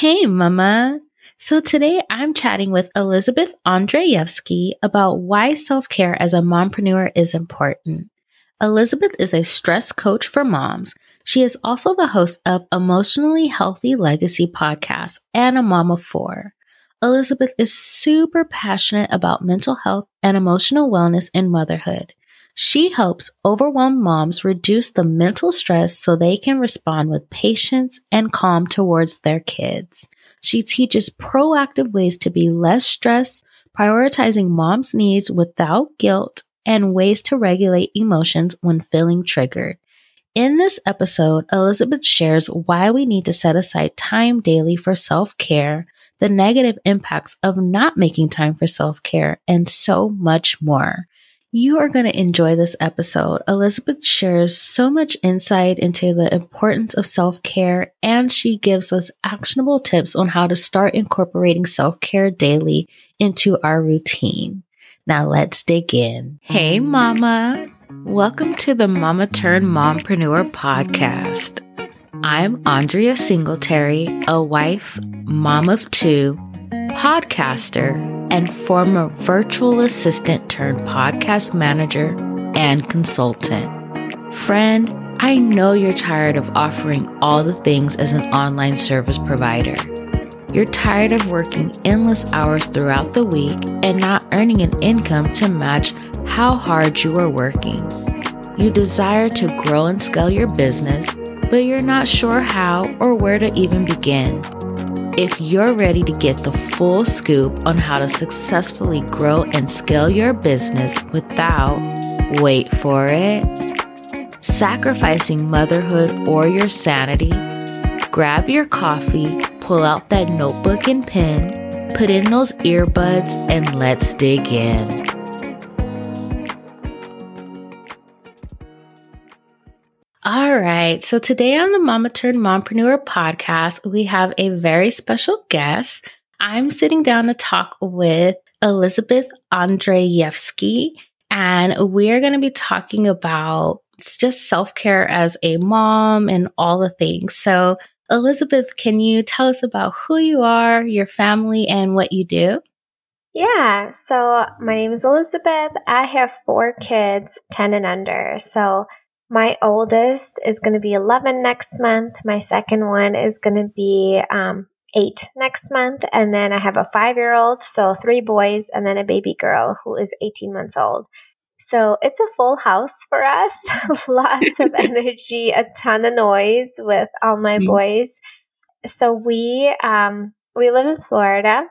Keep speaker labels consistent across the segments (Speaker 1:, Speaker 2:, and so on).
Speaker 1: Hey, Mama. So today I'm chatting with Elizabeth Andreyevskiy about why self care as a mompreneur is important. Elizabeth is a stress coach for moms. She is also the host of Emotionally Healthy Legacy podcast and a mom of four. Elizabeth is super passionate about mental health and emotional wellness in motherhood. She helps overwhelmed moms reduce the mental stress so they can respond with patience and calm towards their kids. She teaches proactive ways to be less stressed, prioritizing mom's needs without guilt, and ways to regulate emotions when feeling triggered. In this episode, Elizabeth shares why we need to set aside time daily for self care, the negative impacts of not making time for self care, and so much more. You are going to enjoy this episode. Elizabeth shares so much insight into the importance of self care, and she gives us actionable tips on how to start incorporating self care daily into our routine. Now let's dig in. Hey, Mama. Welcome to the Mama Turned Mompreneur podcast. I'm Andrea Singletary, a wife, mom of two, podcaster, and former virtual assistant turned podcast manager and consultant. Friend, I know you're tired of offering all the things as an online service provider. You're tired of working endless hours throughout the week and not earning an income to match how hard you are working. You desire to grow and scale your business, but you're not sure how or where to even begin. If you're ready to get the full scoop on how to successfully grow and scale your business without, wait for it, sacrificing motherhood or your sanity, grab your coffee, pull out that notebook and pen, put in those earbuds, and let's dig in. Right. So today on the Mama Turned Mompreneur podcast, we have a very special guest. I'm sitting down to talk with Elizabeth Andreyevskiy, and we're going to be talking about just self care as a mom and all the things. So, Elizabeth, can you tell us about who you are, your family, and what you do?
Speaker 2: Yeah, so my name is Elizabeth. I have four kids, 10 and under. So my oldest is going to be 11 next month. My second one is going to be um, eight next month. And then I have a five year old, so three boys, and then a baby girl who is 18 months old. So it's a full house for us. Lots of energy, a ton of noise with all my mm-hmm. boys. So we um, we live in Florida,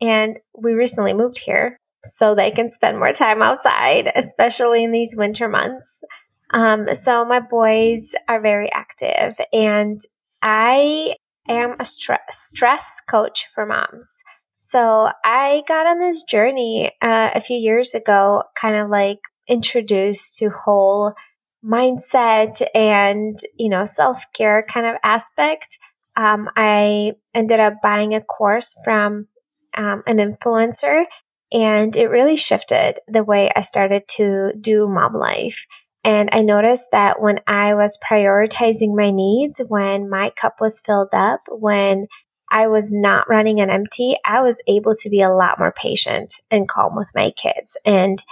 Speaker 2: and we recently moved here so they can spend more time outside, especially in these winter months. Um, so my boys are very active and I am a stress, stress coach for moms. So I got on this journey uh, a few years ago, kind of like introduced to whole mindset and, you know, self care kind of aspect. Um, I ended up buying a course from um, an influencer and it really shifted the way I started to do mom life. And I noticed that when I was prioritizing my needs, when my cup was filled up, when I was not running on empty, I was able to be a lot more patient and calm with my kids and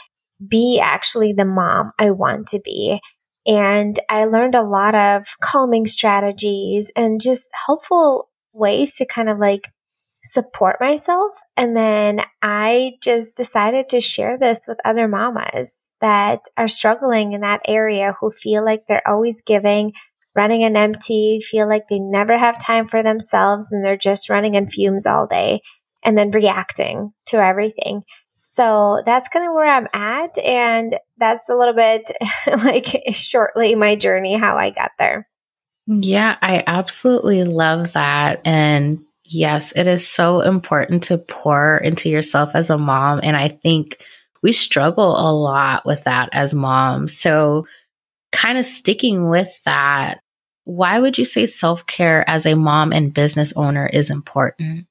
Speaker 2: be actually the mom I want to be. And I learned a lot of calming strategies and just helpful ways to kind of like support myself. And then I just decided to share this with other mamas that are struggling in that area who feel like they're always giving, running an empty, feel like they never have time for themselves and they're just running in fumes all day and then reacting to everything. So that's kind of where I'm at. And that's a little bit like shortly my journey, how I got there.
Speaker 1: Yeah, I absolutely love that. And Yes, it is so important to pour into yourself as a mom. And I think we struggle a lot with that as moms. So, kind of sticking with that, why would you say self care as a mom and business owner is important?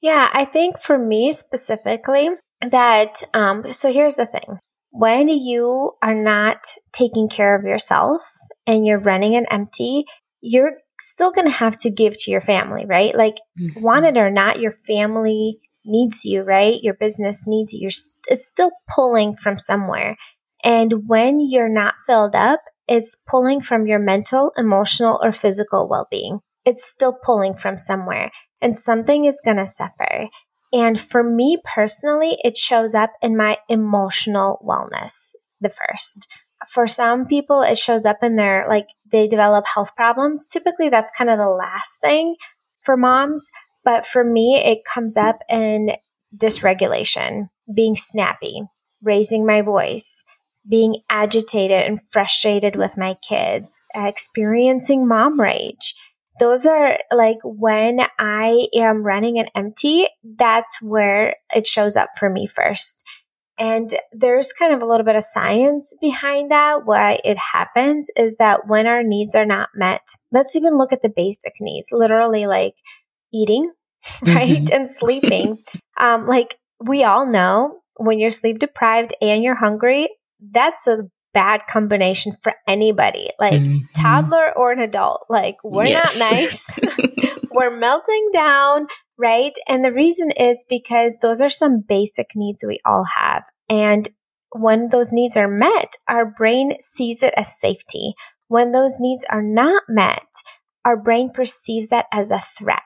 Speaker 2: Yeah, I think for me specifically, that, um, so here's the thing when you are not taking care of yourself and you're running an empty, you're still going to have to give to your family, right? Like, mm-hmm. want it or not, your family needs you, right? Your business needs you. You're, it's still pulling from somewhere. And when you're not filled up, it's pulling from your mental, emotional, or physical well being. It's still pulling from somewhere and something is going to suffer. And for me personally, it shows up in my emotional wellness, the first. For some people, it shows up in their, like, they develop health problems. Typically, that's kind of the last thing for moms. But for me, it comes up in dysregulation, being snappy, raising my voice, being agitated and frustrated with my kids, experiencing mom rage. Those are like when I am running an empty, that's where it shows up for me first. And there's kind of a little bit of science behind that. Why it happens is that when our needs are not met, let's even look at the basic needs, literally like eating, right? Mm-hmm. And sleeping. um, like we all know when you're sleep deprived and you're hungry, that's a bad combination for anybody, like mm-hmm. toddler or an adult. Like we're yes. not nice. we're melting down, right? And the reason is because those are some basic needs we all have. And when those needs are met, our brain sees it as safety. When those needs are not met, our brain perceives that as a threat.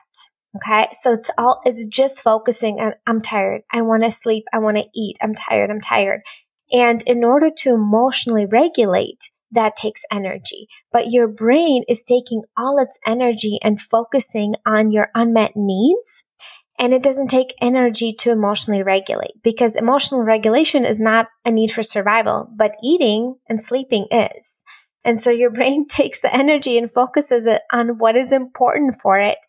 Speaker 2: Okay. So it's all, it's just focusing on, I'm tired. I want to sleep. I want to eat. I'm tired. I'm tired. And in order to emotionally regulate, that takes energy. But your brain is taking all its energy and focusing on your unmet needs. And it doesn't take energy to emotionally regulate because emotional regulation is not a need for survival, but eating and sleeping is. And so your brain takes the energy and focuses it on what is important for it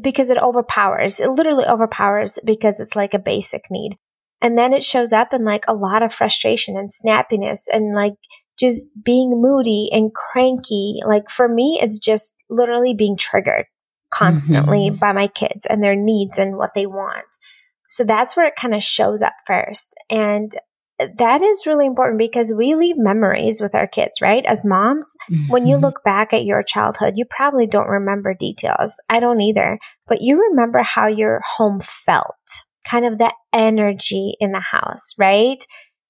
Speaker 2: because it overpowers. It literally overpowers because it's like a basic need. And then it shows up in like a lot of frustration and snappiness and like just being moody and cranky. Like for me, it's just literally being triggered constantly mm-hmm. by my kids and their needs and what they want. So that's where it kind of shows up first. And that is really important because we leave memories with our kids, right? As moms, mm-hmm. when you mm-hmm. look back at your childhood, you probably don't remember details. I don't either, but you remember how your home felt kind of the energy in the house, right?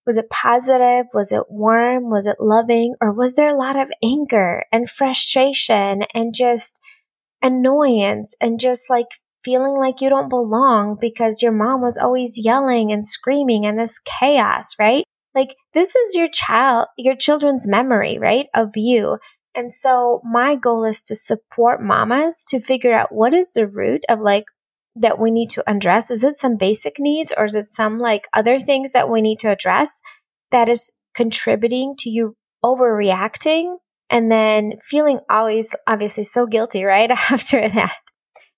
Speaker 2: Was it positive? Was it warm? Was it loving? Or was there a lot of anger and frustration and just annoyance and just like feeling like you don't belong because your mom was always yelling and screaming and this chaos, right? Like this is your child, your children's memory, right? Of you. And so my goal is to support mamas to figure out what is the root of like that we need to address? Is it some basic needs or is it some like other things that we need to address that is contributing to you overreacting and then feeling always obviously so guilty right after that?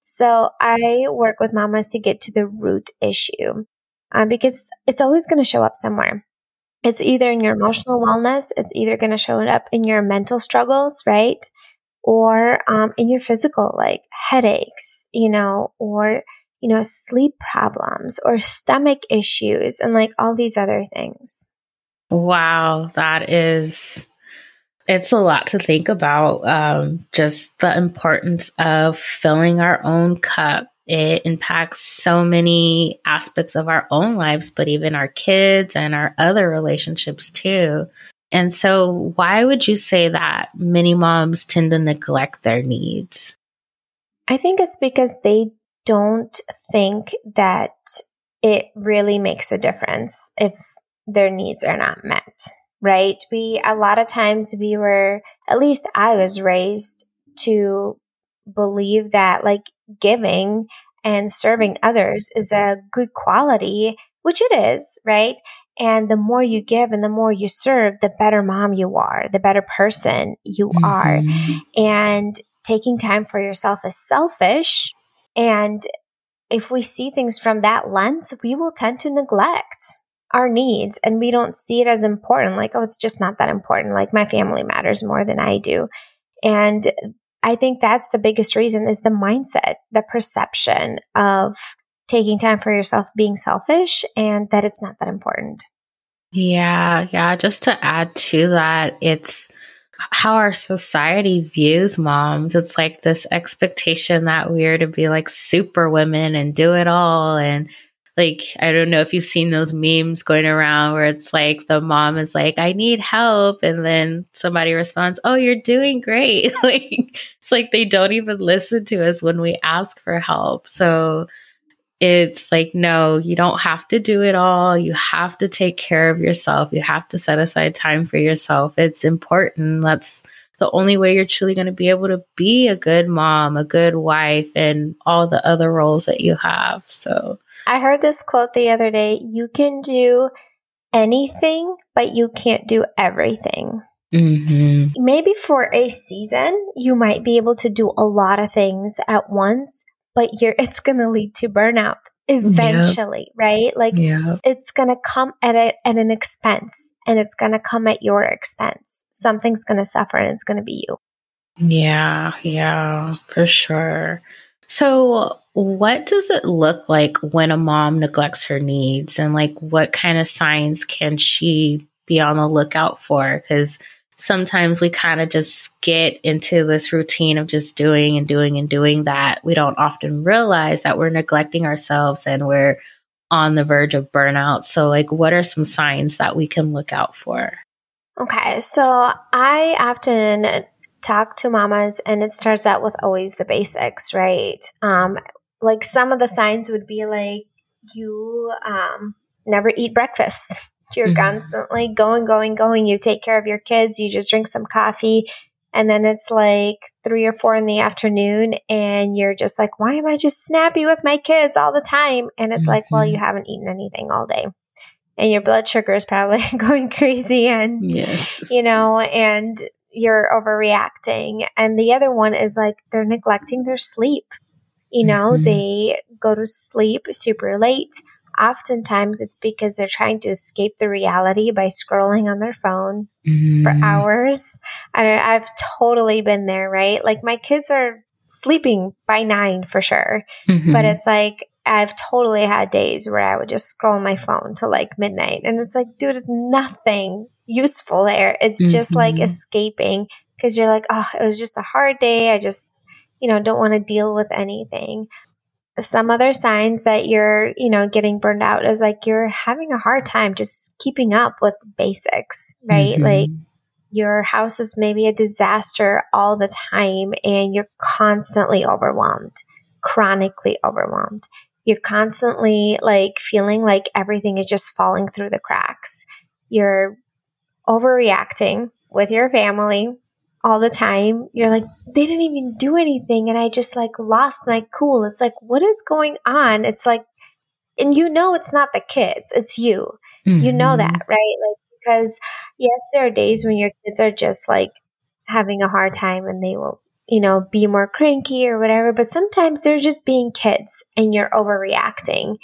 Speaker 2: So I work with mamas to get to the root issue um, because it's always going to show up somewhere. It's either in your emotional wellness, it's either going to show up in your mental struggles, right? or um, in your physical, like headaches, you know, or, you know, sleep problems or stomach issues and like all these other things.
Speaker 1: Wow, that is, it's a lot to think about. Um, just the importance of filling our own cup. It impacts so many aspects of our own lives, but even our kids and our other relationships too. And so, why would you say that many moms tend to neglect their needs?
Speaker 2: I think it's because they don't think that it really makes a difference if their needs are not met, right? We, a lot of times we were, at least I was raised to believe that like giving and serving others is a good quality, which it is, right? And the more you give and the more you serve, the better mom you are, the better person you mm-hmm. are. And taking time for yourself is selfish. And if we see things from that lens, we will tend to neglect our needs and we don't see it as important. Like, oh, it's just not that important. Like, my family matters more than I do. And I think that's the biggest reason is the mindset, the perception of taking time for yourself being selfish and that it's not that important.
Speaker 1: Yeah, yeah. Just to add to that, it's how our society views moms. It's like this expectation that we're to be like super women and do it all. And like, I don't know if you've seen those memes going around where it's like the mom is like, I need help. And then somebody responds, Oh, you're doing great. like, it's like they don't even listen to us when we ask for help. So, it's like, no, you don't have to do it all. You have to take care of yourself. You have to set aside time for yourself. It's important. That's the only way you're truly going to be able to be a good mom, a good wife, and all the other roles that you have. So,
Speaker 2: I heard this quote the other day you can do anything, but you can't do everything. Mm-hmm. Maybe for a season, you might be able to do a lot of things at once, but you're it's going to lead to burnout eventually, yep. right? Like yep. it's, it's going to come at a, at an expense and it's going to come at your expense. Something's going to suffer and it's going to be you.
Speaker 1: Yeah, yeah, for sure. So, what does it look like when a mom neglects her needs and like what kind of signs can she be on the lookout for? Cuz sometimes we kind of just get into this routine of just doing and doing and doing that. We don't often realize that we're neglecting ourselves and we're on the verge of burnout. So, like, what are some signs that we can look out for?
Speaker 2: Okay, so I often talk to mamas, and it starts out with always the basics, right? Um, like, some of the signs would be like you um, never eat breakfast you're mm-hmm. constantly going, going, going. You take care of your kids. You just drink some coffee. And then it's like three or four in the afternoon, and you're just like, why am I just snappy with my kids all the time? And it's mm-hmm. like, well, you mm-hmm. haven't eaten anything all day. And your blood sugar is probably going crazy, and, yes. you know, and you're overreacting. And the other one is like they're neglecting their sleep. You know, mm-hmm. they go to sleep super late oftentimes it's because they're trying to escape the reality by scrolling on their phone mm. for hours. I, I've totally been there, right? Like my kids are sleeping by nine for sure, mm-hmm. but it's like I've totally had days where I would just scroll my phone to like midnight, and it's like, dude, it's nothing useful there. It's mm-hmm. just like mm-hmm. escaping because you're like, oh, it was just a hard day. I just, you know, don't want to deal with anything some other signs that you're, you know, getting burned out is like you're having a hard time just keeping up with basics, right? Mm-hmm. Like your house is maybe a disaster all the time and you're constantly overwhelmed, chronically overwhelmed. You're constantly like feeling like everything is just falling through the cracks. You're overreacting with your family, all the time. You're like, they didn't even do anything. And I just like lost my cool. It's like, what is going on? It's like, and you know, it's not the kids, it's you. Mm-hmm. You know mm-hmm. that, right? Like, because yes, there are days when your kids are just like having a hard time and they will, you know, be more cranky or whatever. But sometimes they're just being kids and you're overreacting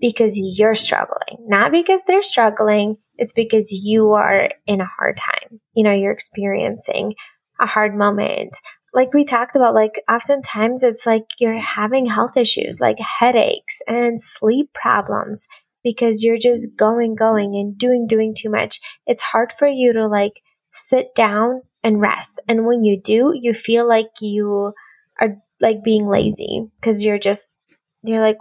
Speaker 2: because you're struggling, not because they're struggling. It's because you are in a hard time. You know, you're experiencing a hard moment. Like we talked about, like oftentimes it's like you're having health issues like headaches and sleep problems because you're just going, going and doing, doing too much. It's hard for you to like sit down and rest. And when you do, you feel like you are like being lazy because you're just, you're like,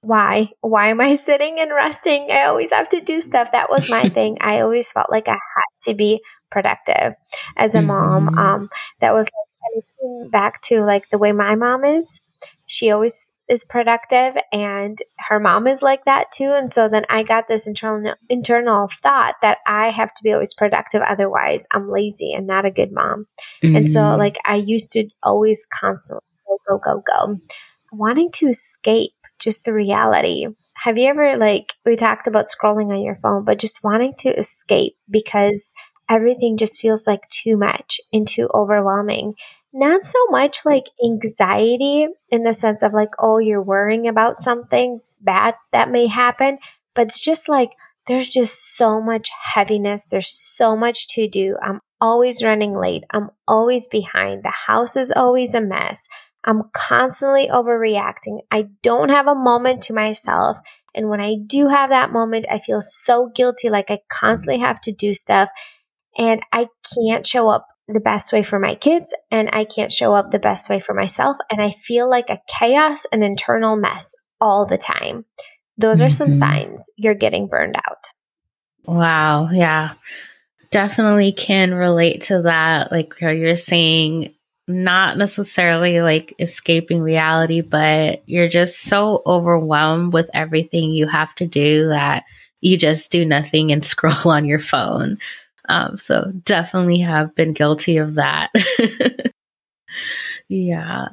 Speaker 2: why? Why am I sitting and resting? I always have to do stuff. That was my thing. I always felt like I had to be productive as a mm-hmm. mom. Um, that was like, back to like the way my mom is. She always is productive and her mom is like that too. And so then I got this internal, internal thought that I have to be always productive. Otherwise I'm lazy and not a good mom. Mm-hmm. And so mm-hmm. like I used to always constantly go, go, go, go, wanting to escape just the reality. Have you ever like, we talked about scrolling on your phone, but just wanting to escape because everything just feels like too much and too overwhelming. Not so much like anxiety in the sense of like, oh, you're worrying about something bad that may happen, but it's just like, there's just so much heaviness. There's so much to do. I'm always running late. I'm always behind. The house is always a mess. I'm constantly overreacting. I don't have a moment to myself. And when I do have that moment, I feel so guilty, like I constantly have to do stuff and I can't show up the best way for my kids and I can't show up the best way for myself. And I feel like a chaos, an internal mess all the time. Those are some mm-hmm. signs you're getting burned out.
Speaker 1: Wow. Yeah. Definitely can relate to that. Like how you're saying, not necessarily like escaping reality, but you're just so overwhelmed with everything you have to do that you just do nothing and scroll on your phone. Um, so definitely have been guilty of that. yeah.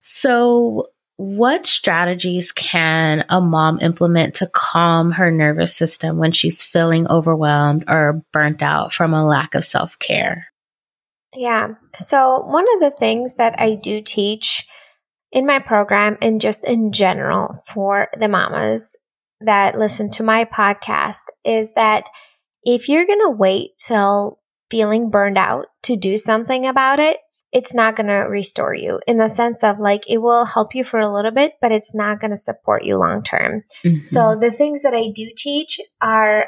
Speaker 1: So, what strategies can a mom implement to calm her nervous system when she's feeling overwhelmed or burnt out from a lack of self care?
Speaker 2: Yeah. So, one of the things that I do teach in my program and just in general for the mamas that listen to my podcast is that if you're going to wait till feeling burned out to do something about it, it's not going to restore you in the sense of like it will help you for a little bit, but it's not going to support you long term. Mm-hmm. So the things that I do teach are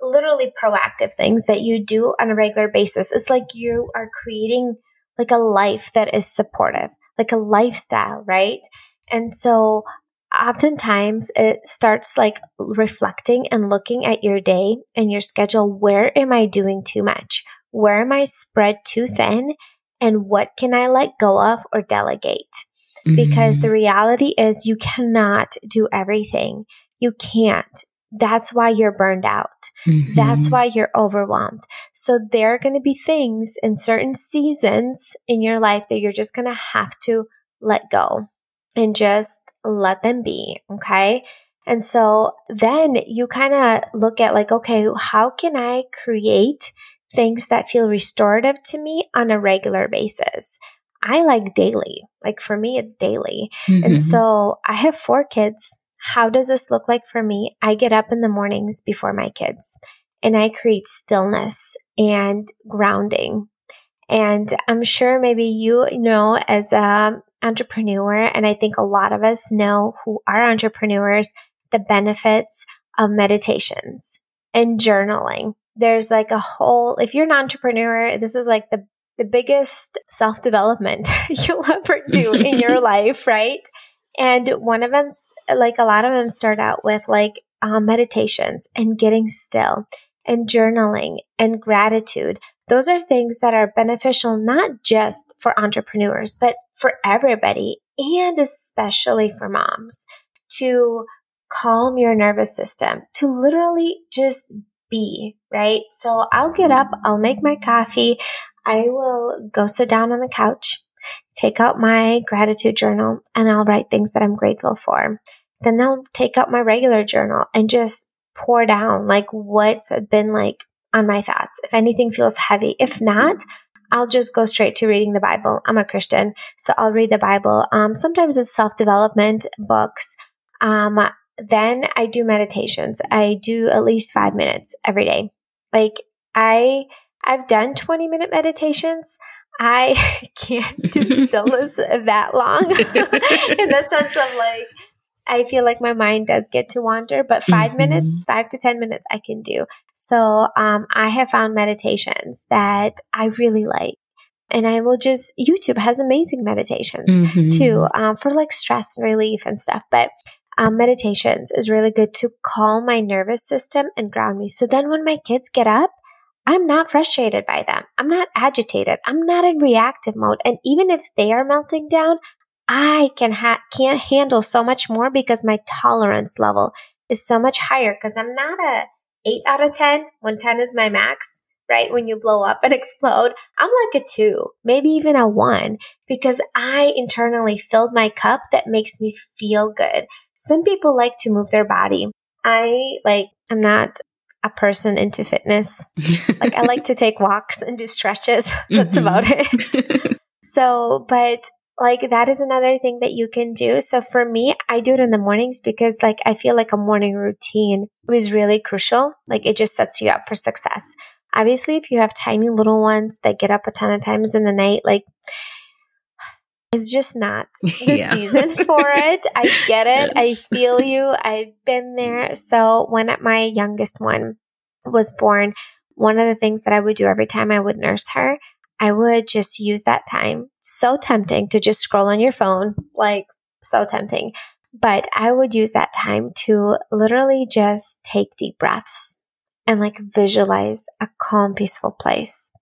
Speaker 2: literally proactive things that you do on a regular basis. It's like you are creating like a life that is supportive, like a lifestyle, right? And so oftentimes it starts like reflecting and looking at your day and your schedule. Where am I doing too much? Where am I spread too thin? And what can I let go of or delegate? Mm-hmm. Because the reality is you cannot do everything. You can't. That's why you're burned out. Mm-hmm. That's why you're overwhelmed. So there are going to be things in certain seasons in your life that you're just going to have to let go and just let them be. Okay. And so then you kind of look at like, okay, how can I create things that feel restorative to me on a regular basis? I like daily. Like for me, it's daily. Mm-hmm. And so I have four kids. How does this look like for me? I get up in the mornings before my kids and I create stillness and grounding. And I'm sure maybe you know as a entrepreneur, and I think a lot of us know who are entrepreneurs, the benefits of meditations and journaling. There's like a whole, if you're an entrepreneur, this is like the, the biggest self development you'll ever do in your life, right? And one of them, like a lot of them start out with like um, meditations and getting still and journaling and gratitude. Those are things that are beneficial not just for entrepreneurs, but for everybody and especially for moms to calm your nervous system, to literally just be, right? So I'll get up, I'll make my coffee, I will go sit down on the couch, take out my gratitude journal, and I'll write things that I'm grateful for. Then I'll take out my regular journal and just pour down like what's been like on my thoughts. If anything feels heavy, if not, I'll just go straight to reading the Bible. I'm a Christian, so I'll read the Bible. Um, sometimes it's self development books. Um, then I do meditations. I do at least five minutes every day. Like I, I've done 20 minute meditations. I can't do stillness that long in the sense of like, I feel like my mind does get to wander, but 5 mm-hmm. minutes, five to 10 minutes I can do. So, um, I have found meditations that I really like. And I will just, YouTube has amazing meditations mm-hmm. too, um, for like stress relief and stuff. But, um, meditations is really good to calm my nervous system and ground me. So then when my kids get up, I'm not frustrated by them. I'm not agitated. I'm not in reactive mode. And even if they are melting down, I can ha- can't handle so much more because my tolerance level is so much higher because I'm not a 8 out of 10 when 10 is my max, right? When you blow up and explode, I'm like a 2, maybe even a 1 because I internally filled my cup that makes me feel good. Some people like to move their body. I like I'm not a person into fitness. like I like to take walks and do stretches. That's mm-hmm. about it. so, but like that is another thing that you can do. So for me, I do it in the mornings because like I feel like a morning routine is really crucial. Like it just sets you up for success. Obviously, if you have tiny little ones that get up a ton of times in the night, like it's just not the yeah. season for it. I get it. Yes. I feel you. I've been there. So when my youngest one was born, one of the things that I would do every time I would nurse her I would just use that time. So tempting to just scroll on your phone, like so tempting. But I would use that time to literally just take deep breaths and like visualize a calm, peaceful place.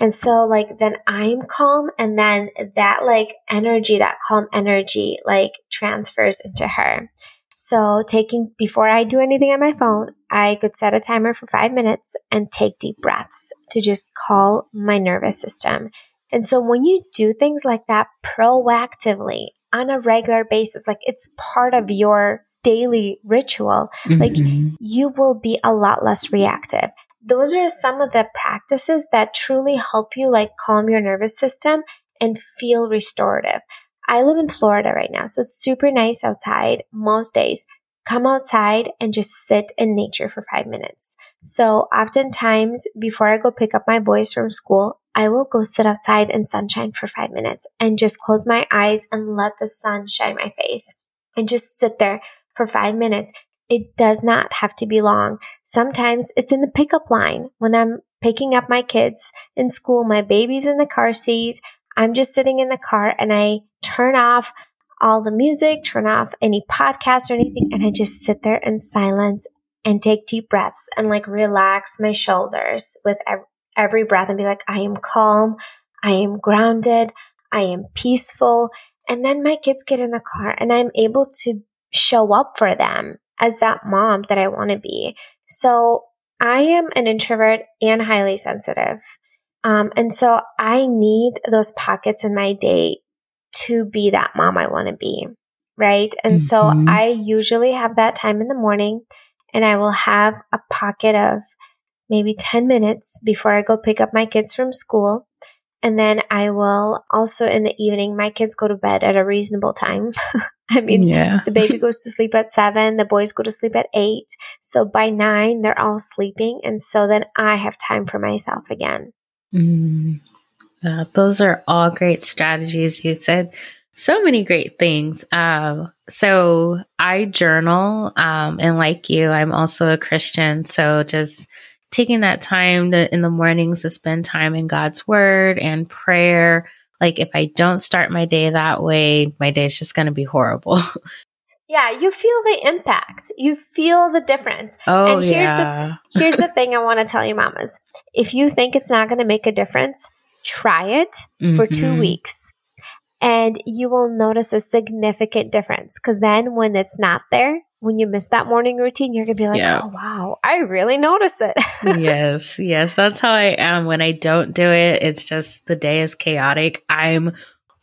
Speaker 2: And so like then I'm calm and then that like energy, that calm energy like transfers into her. So taking before I do anything on my phone, I could set a timer for five minutes and take deep breaths to just call my nervous system. And so when you do things like that proactively on a regular basis, like it's part of your daily ritual, mm-hmm. like you will be a lot less reactive. Those are some of the practices that truly help you like calm your nervous system and feel restorative. I live in Florida right now, so it's super nice outside most days. Come outside and just sit in nature for five minutes. So oftentimes before I go pick up my boys from school, I will go sit outside in sunshine for five minutes and just close my eyes and let the sun shine my face and just sit there for five minutes. It does not have to be long. Sometimes it's in the pickup line when I'm picking up my kids in school, my baby's in the car seat. I'm just sitting in the car and I turn off all the music, turn off any podcast or anything, and I just sit there in silence and take deep breaths and like relax my shoulders with every breath and be like, I am calm. I am grounded. I am peaceful. And then my kids get in the car and I'm able to show up for them as that mom that I want to be. So I am an introvert and highly sensitive. Um, and so I need those pockets in my day to be that mom I want to be. Right. And mm-hmm. so I usually have that time in the morning and I will have a pocket of maybe 10 minutes before I go pick up my kids from school. And then I will also in the evening, my kids go to bed at a reasonable time. I mean, yeah. the baby goes to sleep at seven, the boys go to sleep at eight. So by nine, they're all sleeping. And so then I have time for myself again.
Speaker 1: Mm. Yeah, those are all great strategies. You said so many great things. Um, so I journal, um, and like you, I'm also a Christian. So just taking that time to, in the mornings to spend time in God's word and prayer. Like if I don't start my day that way, my day is just going to be horrible.
Speaker 2: Yeah, you feel the impact. You feel the difference.
Speaker 1: Oh, and here's yeah.
Speaker 2: the here's the thing I want to tell you, mamas. If you think it's not going to make a difference, try it mm-hmm. for two mm-hmm. weeks, and you will notice a significant difference. Because then, when it's not there, when you miss that morning routine, you're gonna be like, yeah. "Oh wow, I really notice it."
Speaker 1: yes, yes, that's how I am. When I don't do it, it's just the day is chaotic. I'm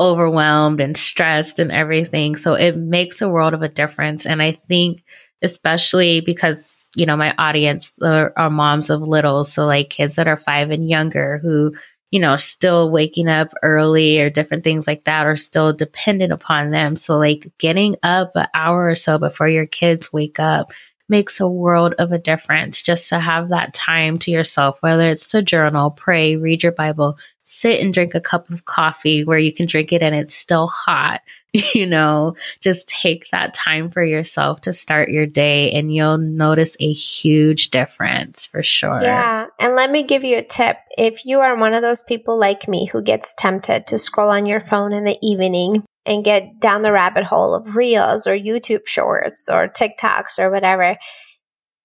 Speaker 1: overwhelmed and stressed and everything. So it makes a world of a difference. And I think, especially because, you know, my audience are, are moms of littles. So like kids that are five and younger who, you know, still waking up early or different things like that are still dependent upon them. So like getting up an hour or so before your kids wake up makes a world of a difference just to have that time to yourself, whether it's to journal, pray, read your Bible, sit and drink a cup of coffee where you can drink it and it's still hot. You know, just take that time for yourself to start your day and you'll notice a huge difference for sure.
Speaker 2: Yeah. And let me give you a tip. If you are one of those people like me who gets tempted to scroll on your phone in the evening and get down the rabbit hole of reels or YouTube shorts or TikToks or whatever,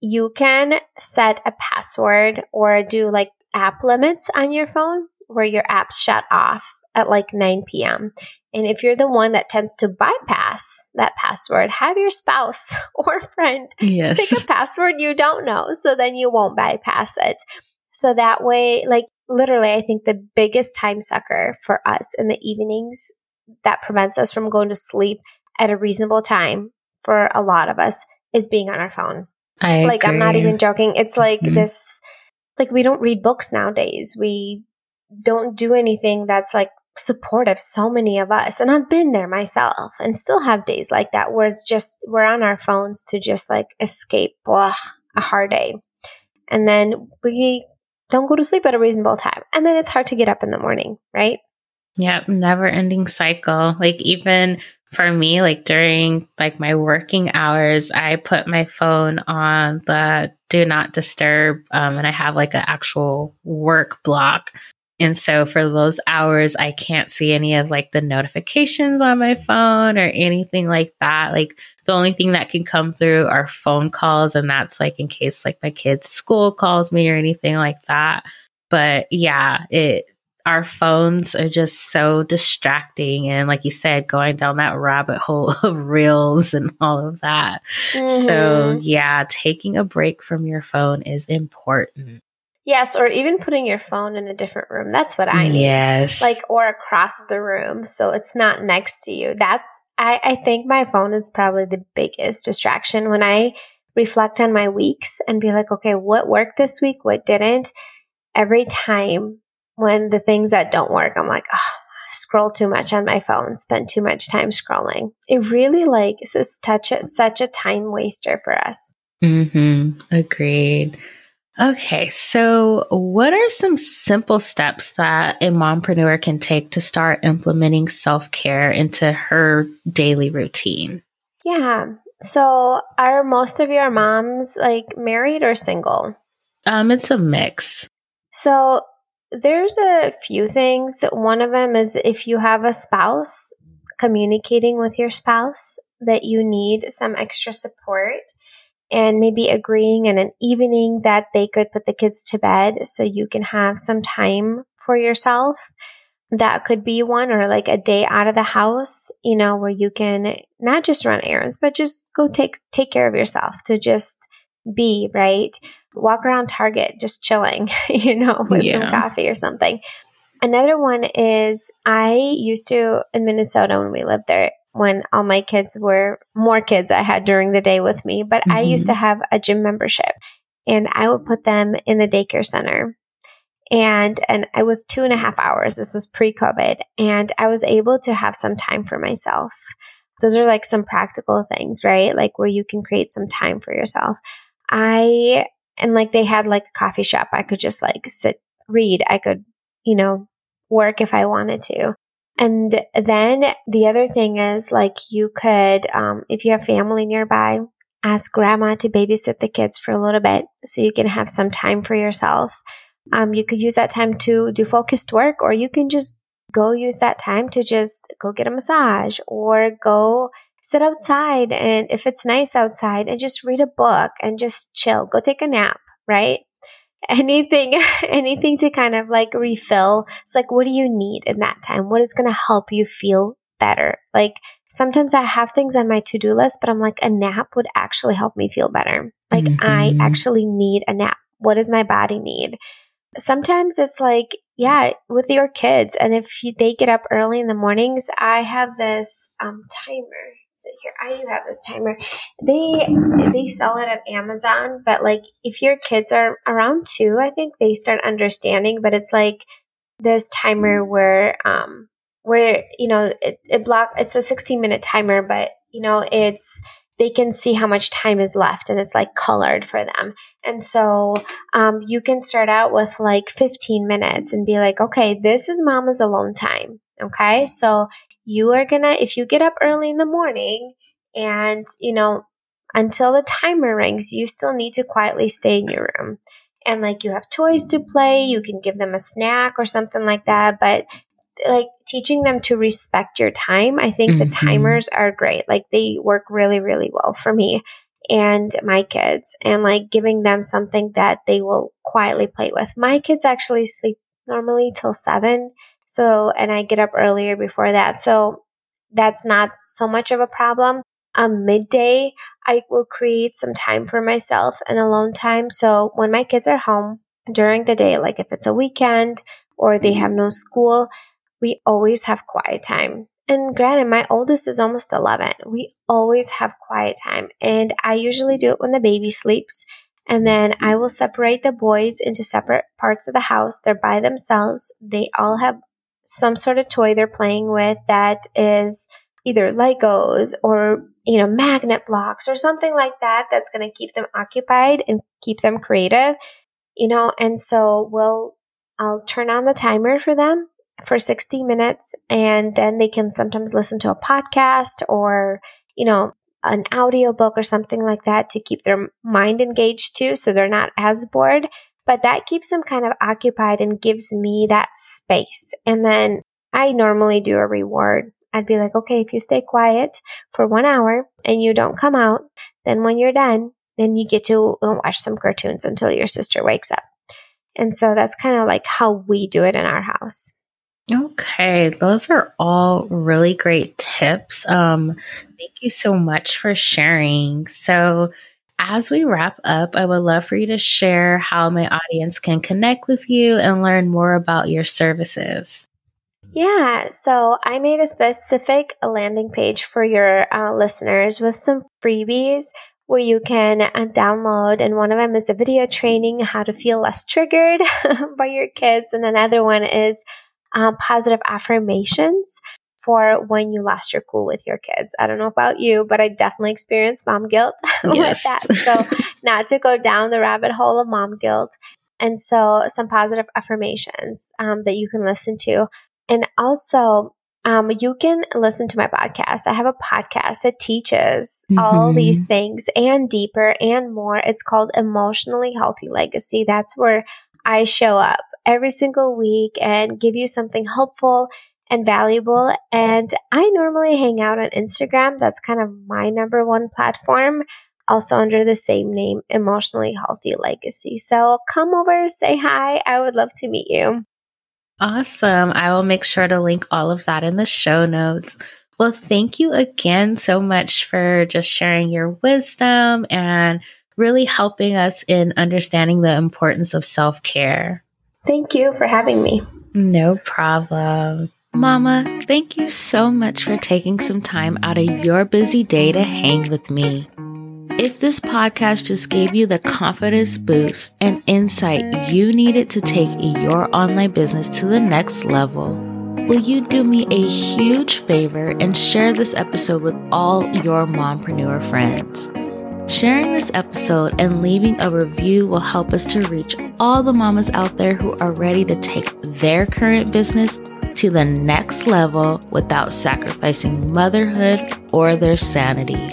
Speaker 2: you can set a password or do like app limits on your phone where your apps shut off at like 9 p.m. And if you're the one that tends to bypass that password, have your spouse or friend yes. pick a password you don't know so then you won't bypass it. So that way, like literally, I think the biggest time sucker for us in the evenings that prevents us from going to sleep at a reasonable time for a lot of us is being on our phone.
Speaker 1: I
Speaker 2: like
Speaker 1: agree.
Speaker 2: I'm not even joking. It's like mm-hmm. this like we don't read books nowadays. We don't do anything that's like supportive so many of us and i've been there myself and still have days like that where it's just we're on our phones to just like escape a hard day. And then we don't go to sleep at a reasonable time. And then it's hard to get up in the morning right?
Speaker 1: Yep, never ending cycle. Like even for me, like during like my working hours, I put my phone on the do not disturb, um, and I have like an actual work block And so for those hours, I can't see any of like the notifications on my phone or anything like that. Like the only thing that can come through are phone calls. And that's like in case like my kid's school calls me or anything like that. But yeah, it, our phones are just so distracting. And like you said, going down that rabbit hole of reels and all of that. Mm-hmm. So yeah, taking a break from your phone is important.
Speaker 2: Yes, or even putting your phone in a different room. That's what I need.
Speaker 1: Yes.
Speaker 2: Like, or across the room. So it's not next to you. That's, I, I think my phone is probably the biggest distraction when I reflect on my weeks and be like, okay, what worked this week? What didn't? Every time when the things that don't work, I'm like, oh, scroll too much on my phone, spend too much time scrolling. It really like is such a, such a time waster for us.
Speaker 1: Mm-hmm. Agreed. Okay, so what are some simple steps that a mompreneur can take to start implementing self care into her daily routine?
Speaker 2: Yeah. So, are most of your moms like married or single?
Speaker 1: Um, it's a mix.
Speaker 2: So, there's a few things. One of them is if you have a spouse, communicating with your spouse that you need some extra support and maybe agreeing in an evening that they could put the kids to bed so you can have some time for yourself. That could be one or like a day out of the house, you know, where you can not just run errands, but just go take take care of yourself to just be, right? Walk around Target just chilling, you know, with yeah. some coffee or something. Another one is I used to in Minnesota when we lived there, when all my kids were more kids I had during the day with me, but mm-hmm. I used to mm-hmm. have a gym membership and I would put them in the daycare center. And and I was two and a half hours. This was pre-COVID. And I was able to have some time for myself. Those are like some practical things, right? Like where you can create some time for yourself. I and like they had like a coffee shop. I could just like sit, read. I could, you know, work if I wanted to. And then the other thing is like you could, um, if you have family nearby, ask grandma to babysit the kids for a little bit so you can have some time for yourself. Um, you could use that time to do focused work, or you can just go use that time to just go get a massage or go sit outside. And if it's nice outside, and just read a book and just chill, go take a nap, right? Anything anything to kind of like refill. It's like what do you need in that time? What is going to help you feel better? Like sometimes i have things on my to-do list but i'm like a nap would actually help me feel better. Like mm-hmm. i actually need a nap. What does my body need? Sometimes it's like yeah with your kids and if you, they get up early in the mornings i have this um, timer here. I do have this timer. They they sell it at Amazon, but like if your kids are around two, I think they start understanding. But it's like this timer where um where you know it, it block it's a 16 minute timer, but you know it's they can see how much time is left and it's like colored for them. And so um, you can start out with like 15 minutes and be like, okay, this is mama's alone time. Okay. So you are gonna, if you get up early in the morning and, you know, until the timer rings, you still need to quietly stay in your room. And like you have toys to play, you can give them a snack or something like that. But like teaching them to respect your time, I think mm-hmm. the timers are great. Like they work really, really well for me and my kids and like giving them something that they will quietly play with. My kids actually sleep normally till seven so, and I get up earlier before that. So that's not so much of a problem. Um, midday, I will create some time for myself and alone time. So when my kids are home during the day, like if it's a weekend or they have no school, we always have quiet time. And granted, my oldest is almost 11. We always have quiet time. And I usually do it when the baby sleeps. And then I will separate the boys into separate parts of the house. They're by themselves. They all have some sort of toy they're playing with that is either Legos or, you know, magnet blocks or something like that that's going to keep them occupied and keep them creative, you know, and so we'll, I'll turn on the timer for them for 60 minutes and then they can sometimes listen to a podcast or, you know, an audiobook or something like that to keep their mind engaged too so they're not as bored but that keeps them kind of occupied and gives me that space. And then I normally do a reward. I'd be like, okay, if you stay quiet for one hour and you don't come out, then when you're done, then you get to watch some cartoons until your sister wakes up. And so that's kind of like how we do it in our house.
Speaker 1: Okay, those are all really great tips. Um, thank you so much for sharing. So, as we wrap up, I would love for you to share how my audience can connect with you and learn more about your services.
Speaker 2: Yeah, so I made a specific landing page for your uh, listeners with some freebies where you can uh, download. And one of them is a video training how to feel less triggered by your kids. And another one is um, positive affirmations for when you lost your cool with your kids. I don't know about you, but I definitely experienced mom guilt yes. with that. So, not to go down the rabbit hole of mom guilt. And so, some positive affirmations um, that you can listen to. And also, um, you can listen to my podcast. I have a podcast that teaches mm-hmm. all these things and deeper and more. It's called Emotionally Healthy Legacy. That's where I show up every single week and give you something helpful and valuable. And I normally hang out on Instagram. That's kind of my number one platform. Also under the same name, Emotionally Healthy Legacy. So come over, say hi. I would love to meet you.
Speaker 1: Awesome. I will make sure to link all of that in the show notes. Well, thank you again so much for just sharing your wisdom and really helping us in understanding the importance of self care.
Speaker 2: Thank you for having me.
Speaker 1: No problem. Mama, thank you so much for taking some time out of your busy day to hang with me. If this podcast just gave you the confidence boost and insight you needed to take your online business to the next level, will you do me a huge favor and share this episode with all your mompreneur friends? Sharing this episode and leaving a review will help us to reach all the mamas out there who are ready to take their current business to the next level without sacrificing motherhood or their sanity.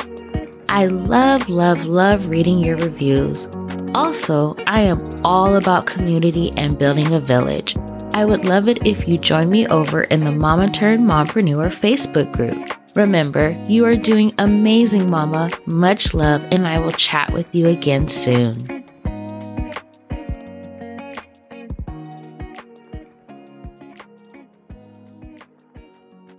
Speaker 1: I love, love, love reading your reviews. Also, I am all about community and building a village. I would love it if you join me over in the Mama Turned Mompreneur Facebook group. Remember, you are doing amazing, Mama. Much love, and I will chat with you again soon.